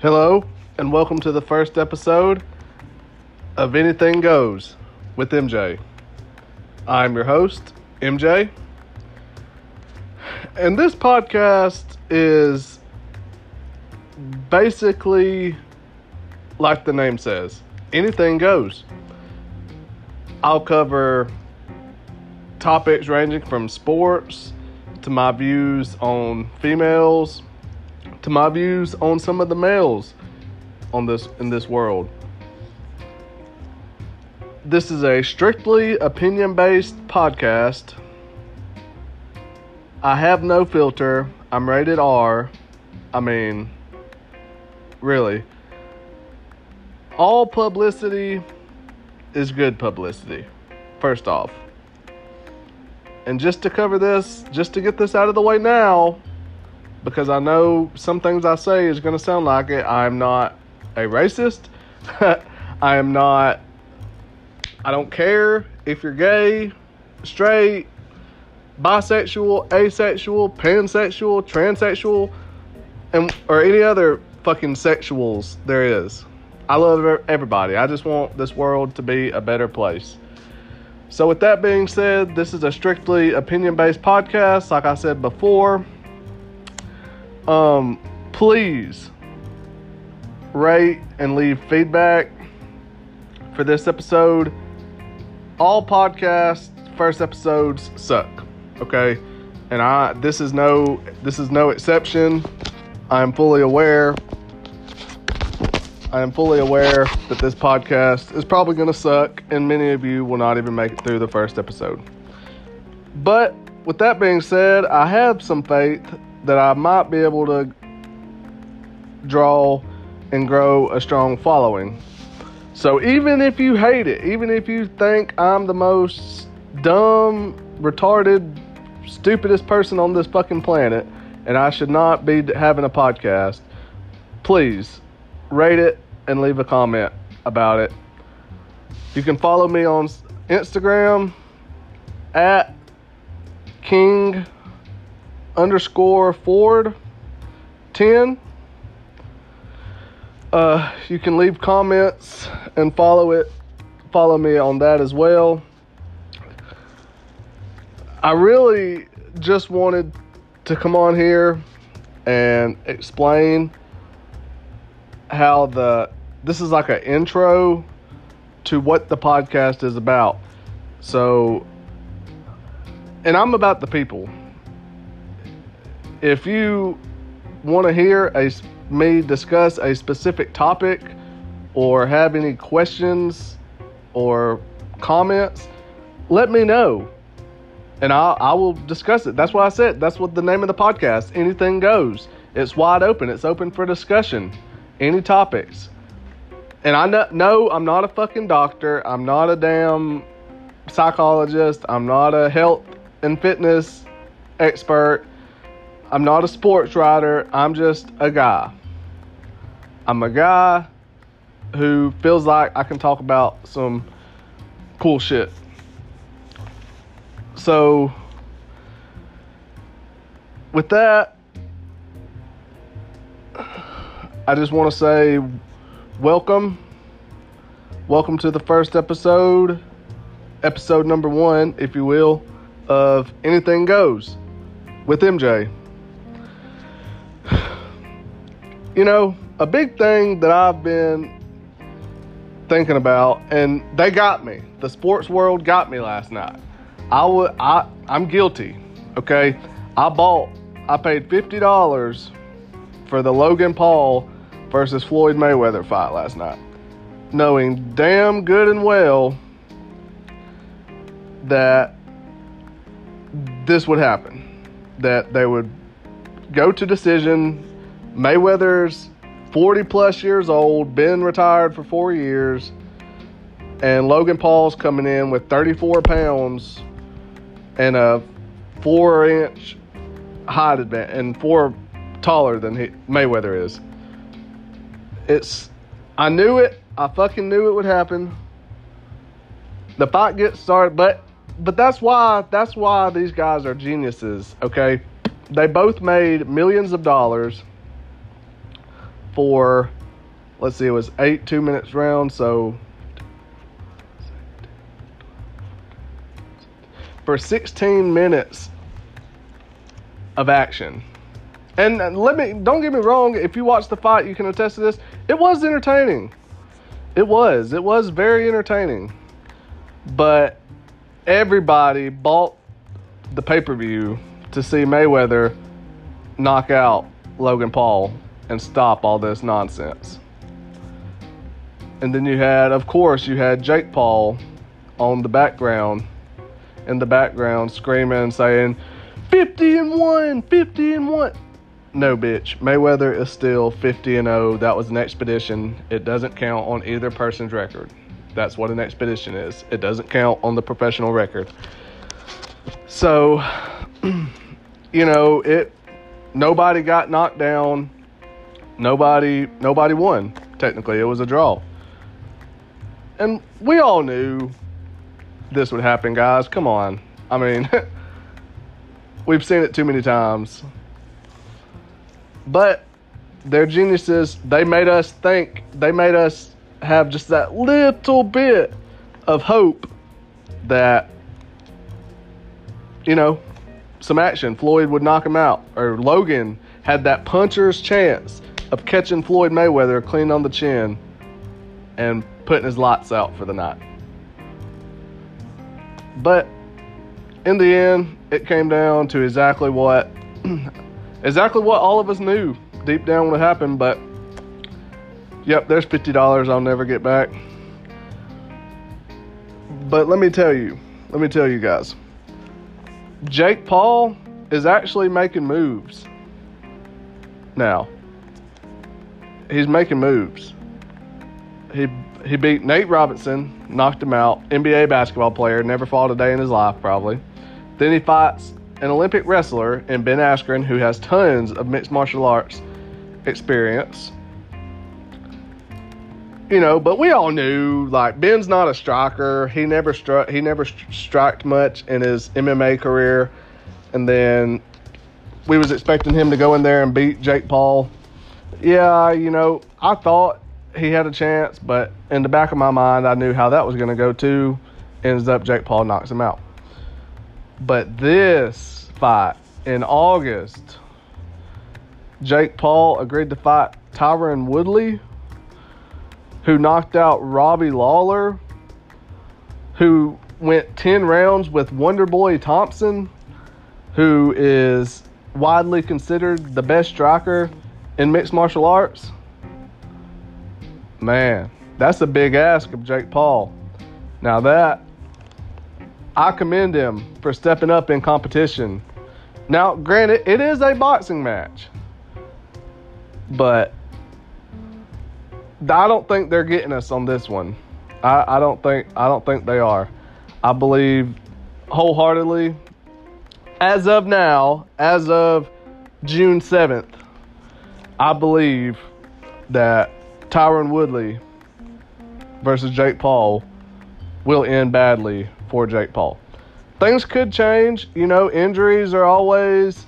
Hello, and welcome to the first episode of Anything Goes with MJ. I'm your host, MJ. And this podcast is basically like the name says anything goes. I'll cover topics ranging from sports to my views on females to my views on some of the males on this in this world. This is a strictly opinion-based podcast. I have no filter. I'm rated R. I mean, really. All publicity is good publicity. First off. And just to cover this, just to get this out of the way now, because I know some things I say is going to sound like it. I'm not a racist. I am not. I don't care if you're gay, straight, bisexual, asexual, pansexual, transsexual, and or any other fucking sexuals there is. I love everybody. I just want this world to be a better place. So, with that being said, this is a strictly opinion based podcast. Like I said before, um, please rate and leave feedback for this episode. All podcasts, first episodes suck. Okay, and I this is no this is no exception. I am fully aware. I am fully aware that this podcast is probably going to suck, and many of you will not even make it through the first episode. But with that being said, I have some faith that I might be able to draw and grow a strong following. So even if you hate it, even if you think I'm the most dumb, retarded, stupidest person on this fucking planet and I should not be having a podcast, please rate it and leave a comment about it. You can follow me on Instagram at King underscore Ford 10. Uh, you can leave comments and follow it. Follow me on that as well. I really just wanted to come on here and explain how the this is like an intro to what the podcast is about. So, and I'm about the people if you want to hear a, me discuss a specific topic or have any questions or comments, let me know. And I, I will discuss it. That's what I said. That's what the name of the podcast. Anything goes. It's wide open. It's open for discussion. Any topics. And I know, no, I'm not a fucking doctor. I'm not a damn psychologist. I'm not a health and fitness expert. I'm not a sports writer. I'm just a guy. I'm a guy who feels like I can talk about some cool shit. So, with that, I just want to say welcome. Welcome to the first episode, episode number one, if you will, of Anything Goes with MJ. You know, a big thing that I've been thinking about, and they got me. The sports world got me last night. I would, I, I'm guilty. Okay, I bought, I paid fifty dollars for the Logan Paul versus Floyd Mayweather fight last night, knowing damn good and well that this would happen, that they would go to decision Mayweather's 40 plus years old, been retired for four years, and Logan Paul's coming in with 34 pounds and a four inch height advantage and four taller than he, Mayweather is. It's, I knew it. I fucking knew it would happen. The fight gets started, but but that's why that's why these guys are geniuses. Okay, they both made millions of dollars for, let's see, it was eight two minutes round, so for 16 minutes of action. And let me don't get me wrong, if you watch the fight, you can attest to this. It was entertaining. It was. It was very entertaining. But everybody bought the pay-per-view to see Mayweather knock out Logan Paul and stop all this nonsense. And then you had, of course, you had Jake Paul on the background, in the background, screaming, saying, 50 and 1, 50 and 1. No, bitch. Mayweather is still 50 and 0. That was an expedition. It doesn't count on either person's record. That's what an expedition is. It doesn't count on the professional record. So, you know, it nobody got knocked down. Nobody nobody won. Technically, it was a draw. And we all knew this would happen, guys. Come on. I mean, we've seen it too many times. But they're geniuses. They made us think. They made us have just that little bit of hope that you know some action. Floyd would knock him out, or Logan had that puncher's chance of catching Floyd Mayweather clean on the chin and putting his lights out for the night. But in the end, it came down to exactly what exactly what all of us knew deep down would happen. But yep, there's fifty dollars I'll never get back. But let me tell you, let me tell you guys. Jake Paul is actually making moves now. He's making moves. He he beat Nate Robinson, knocked him out. NBA basketball player, never fought a day in his life probably. Then he fights an Olympic wrestler in Ben Askren who has tons of mixed martial arts experience. You know, but we all knew like Ben's not a striker. He never struck. He never struck much in his MMA career, and then we was expecting him to go in there and beat Jake Paul. Yeah, you know, I thought he had a chance, but in the back of my mind, I knew how that was going to go too. Ends up Jake Paul knocks him out. But this fight in August, Jake Paul agreed to fight Tyron Woodley, who knocked out Robbie Lawler, who went 10 rounds with Wonder Boy Thompson, who is widely considered the best striker in mixed martial arts. Man, that's a big ask of Jake Paul. Now that I commend him for stepping up in competition. Now, granted, it is a boxing match, but I don't think they're getting us on this one. I, I don't think I don't think they are. I believe wholeheartedly, as of now, as of June seventh, I believe that Tyron Woodley versus Jake Paul will end badly for Jake Paul. Things could change, you know, injuries are always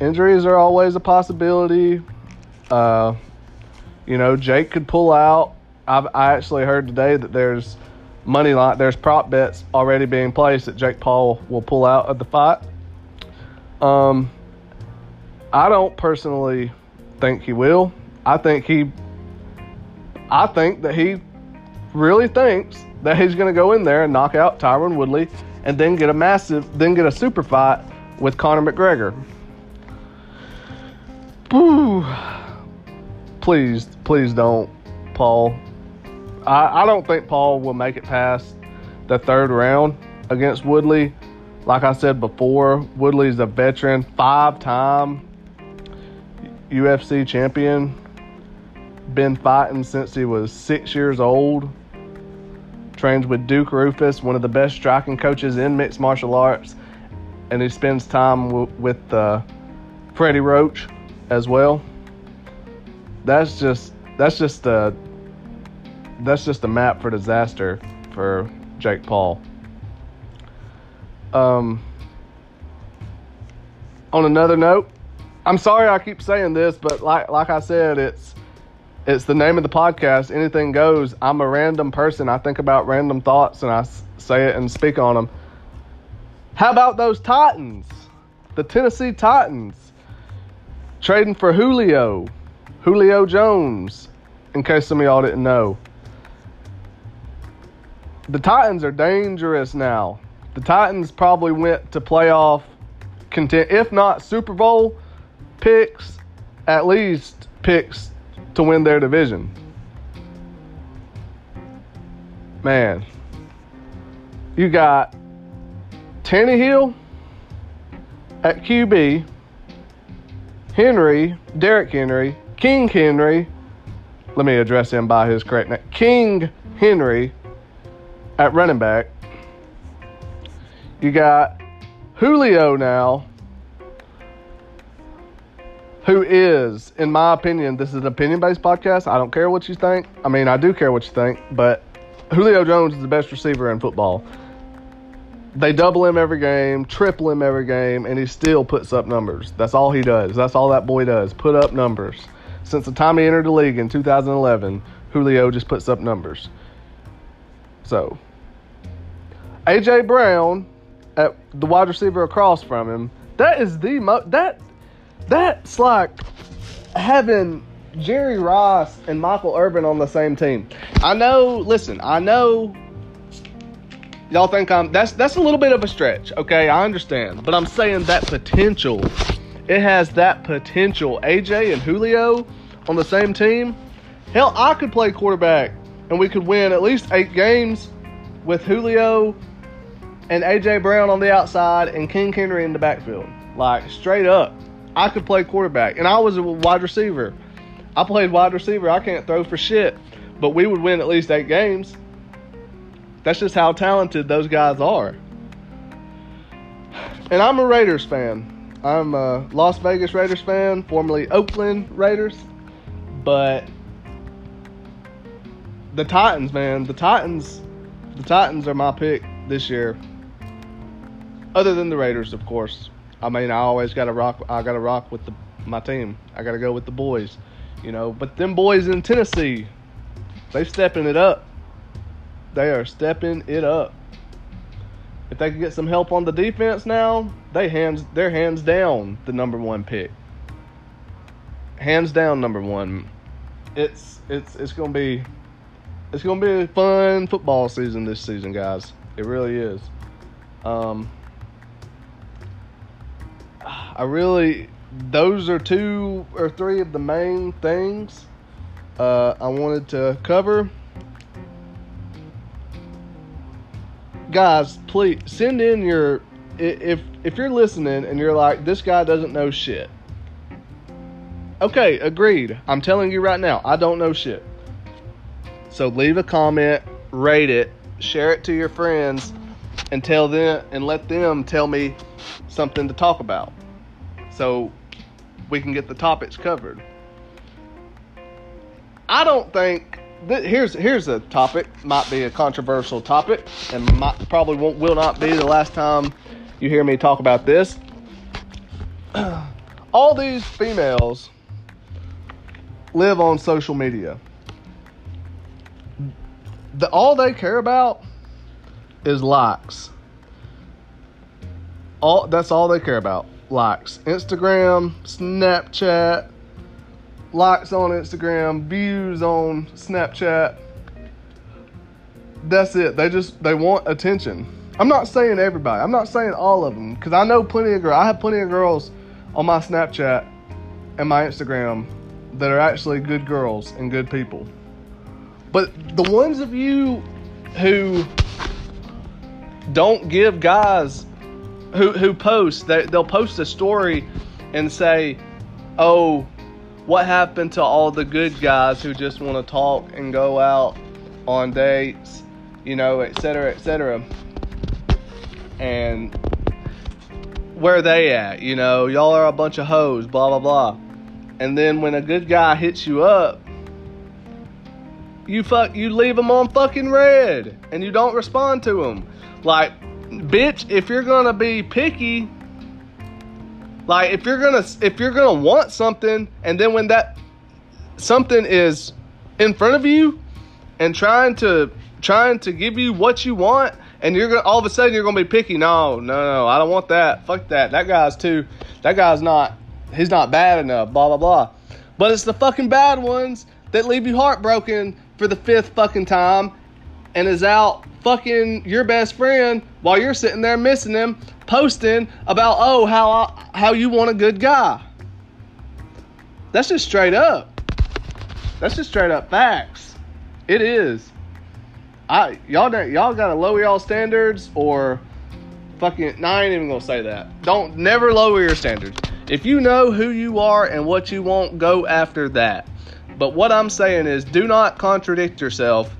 injuries are always a possibility. Uh, you know, Jake could pull out. I've, I actually heard today that there's money line, there's prop bets already being placed that Jake Paul will pull out of the fight. Um, I don't personally think he will. I think he, I think that he really thinks that he's going to go in there and knock out Tyron Woodley and then get a massive, then get a super fight with Conor McGregor. Ooh. Please, please don't, Paul. I, I don't think Paul will make it past the third round against Woodley. Like I said before, Woodley's a veteran, five time UFC champion. Been fighting since he was six years old trains with Duke Roufus, one of the best striking coaches in mixed martial arts, and he spends time w- with uh, Freddie Roach as well. That's just that's just a that's just a map for disaster for Jake Paul. Um, on another note, I'm sorry I keep saying this, but like like I said, it's It's the name of the podcast. Anything goes. I'm a random person. I think about random thoughts and I say it and speak on them. How about those Titans? The Tennessee Titans trading for Julio, Julio Jones. In case some of y'all didn't know, the Titans are dangerous now. The Titans probably went to playoff content, if not Super Bowl picks, at least picks to win their division. Man, you got Tannehill at QB, Henry, Derrick Henry, King Henry. Let me address him by his correct name. King Henry at running back. You got Julio now who is, in my opinion, this is an opinion based podcast. I don't care what you think. I mean, I do care what you think, but Julio Jones is the best receiver in football. They double him every game, triple him every game, and he still puts up numbers. That's all he does. That's all that boy does. Put up numbers. Since the time he entered the league in 2011, Julio just puts up numbers. So, AJ Brown at the wide receiver across from him, that is the that that's like having Jerry Rice and Michael Irvin on the same team. I know, listen, I know y'all think I'm that's that's a little bit of a stretch, okay? I understand. But I'm saying that potential. It has that potential. AJ and Julio on the same team. Hell, I could play quarterback and we could win at least 8 games with Julio and AJ Brown on the outside and King Henry in the backfield. Like straight up. I could play quarterback, and I was a wide receiver. I played wide receiver. I can't throw for shit, but we would win at least eight games. That's just how talented those guys are. And I'm a Raiders fan. I'm a Las Vegas Raiders fan, formerly Oakland Raiders. But the Titans, man, the Titans, the Titans are my pick this year. Other than the Raiders, of course. I mean, I always got to rock. I got to rock with the, my team. I got to go with the boys, you know. But them boys in Tennessee, they stepping it up. They are stepping it up. If they can get some help on the defense now, they hands they're hands down the number one pick. Hands down number one. It's it's it's gonna be it's gonna be a fun football season this season, guys. It really is. Um, I really, those are two or three of the main things uh, I wanted to cover. Guys, please send in your if if you're listening and you're like this guy doesn't know shit. Okay, agreed. I'm telling you right now, I don't know shit. So leave a comment, rate it, share it to your friends, and tell them and let them tell me something to talk about so we can get the topics covered. I don't think here's here's a topic might be a controversial topic and might, probably won't will not be the last time you hear me talk about this. All these females live on social media. The, all they care about is likes. All that's all they care about likes. Instagram, Snapchat, likes on Instagram, views on Snapchat. That's it. They just they want attention. I'm not saying everybody. I'm not saying all of them because I know plenty of girls. I have plenty of girls on my Snapchat and my Instagram that are actually good girls and good people. But the ones of you who don't give guys who who post they, they'll post a story and say, "Oh, what happened to all the good guys who just want to talk and go out on dates, you know, etc., etc." And where they at? You know, y'all are a bunch of hoes, blah blah blah. And then when a good guy hits you up, you fuck you leave him on fucking read and you don't respond to him. Like bitch, if you're gonna be picky, like if you're gonna if you're gonna want something, and then when that something is in front of you and trying to trying to give you what you want and you're gonna all of a sudden you're gonna be picky no no no i don't want that fuck that that guy's too that guy's not he's not bad enough blah blah blah. But it's the fucking bad ones that leave you heartbroken for the fifth fucking time and is out fucking your best friend while you're sitting there missing him posting about oh how how you want a good guy that's just straight up that's just straight up facts it is I y'all y'all gotta lower y'all standards or fucking. No, I ain't even gonna say that. Don't never lower your standards. If you know who you are and what you want, go after that. But what I'm saying is, do not contradict yourself.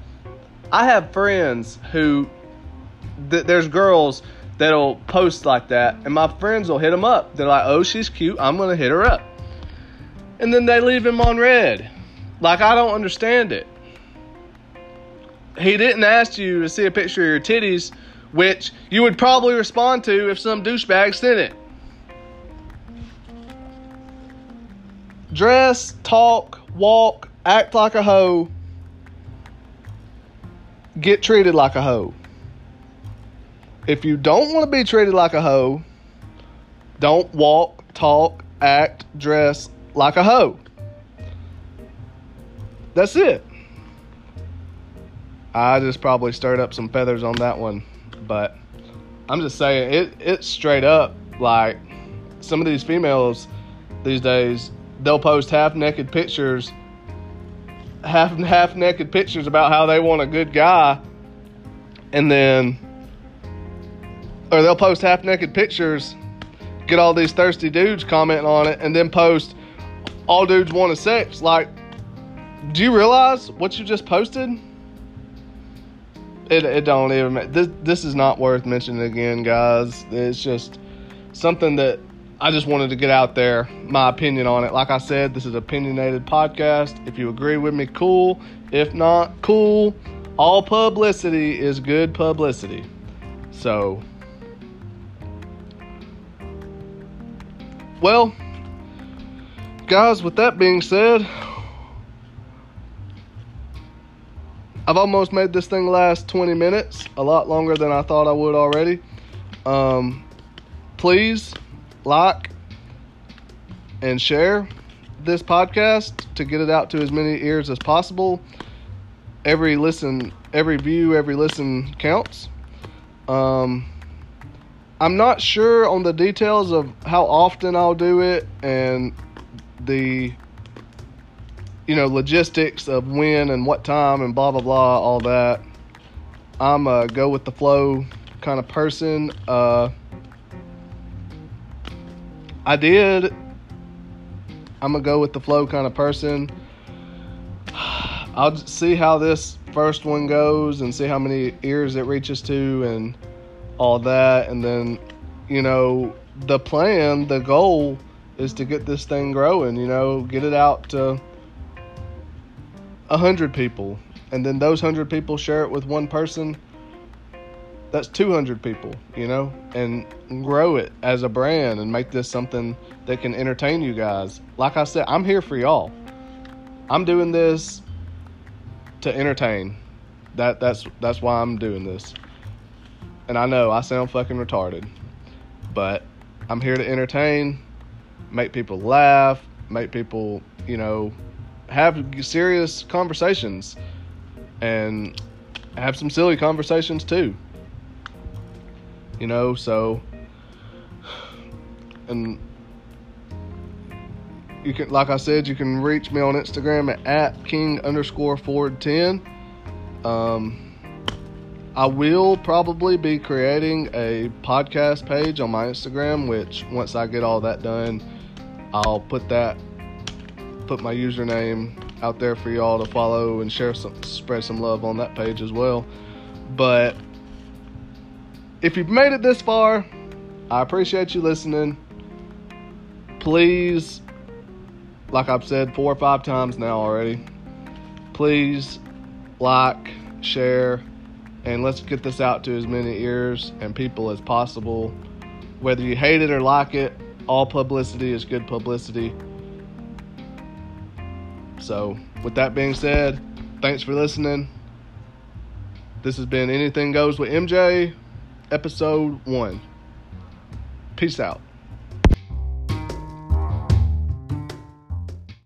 I have friends who th- there's girls that'll post like that, and my friends will hit them up. They're like, "Oh, she's cute. I'm gonna hit her up," and then they leave him on read. Like I don't understand it he didn't ask you to see a picture of your titties, which you would probably respond to if some douchebag sent it. Dress, talk, walk, act like a hoe, get treated like a hoe. If you don't want to be treated like a hoe, don't walk, talk, act, dress like a hoe. That's it. I just probably stirred up some feathers on that one, but I'm just saying it. It's straight up like some of these females these days. They'll post half naked pictures, half half naked pictures about how they want a good guy, and then, or they'll post half naked pictures, get all these thirsty dudes commenting on it, and then post all dudes want a sex. Like, do you realize what you just posted? it, it don't even this this is not worth mentioning again guys it's just something that i just wanted to get out there my opinion on it. Like i said this is opinionated podcast. If you agree with me cool. If not cool. All publicity is good publicity. So well guys with that being said I've almost made this thing last 20 minutes, a lot longer than I thought I would already. Um, please like and share this podcast to get it out to as many ears as possible. Every listen, every view, every listen counts. Um, I'm not sure on the details of how often I'll do it and the you know, logistics of when and what time and blah blah blah, all that. I'm a go with the flow kind of person. Uh, I did. I'm a go with the flow kind of person. I'll see how this first one goes and see how many ears it reaches to and all that. And then, you know, the plan, the goal is to get this thing growing, you know, get it out to a hundred people, and then those hundred people share it with one person, that's 200 people, you know, and grow it as a brand and make this something that can entertain you guys. Like I said, I'm here for y'all. I'm doing this to entertain. That that's that's why I'm doing this. And I know I sound fucking retarded, but I'm here to entertain, make people laugh, make people, you know, have serious conversations and have some silly conversations too. You know, so and you can like I said, you can reach me on Instagram at, at king underscore Ford ten. Um I will probably be creating a podcast page on my Instagram, which once I get all that done, I'll put that put my username out there for y'all to follow and share some spread some love on that page as well. But if you've made it this far, I appreciate you listening. Please, like I've said four or five times now already, please like, share, and let's get this out to as many ears and people as possible. Whether you hate it or like it, all publicity is good publicity. So, with that being said, thanks for listening. This has been Anything Goes with MJ, episode one. Peace out.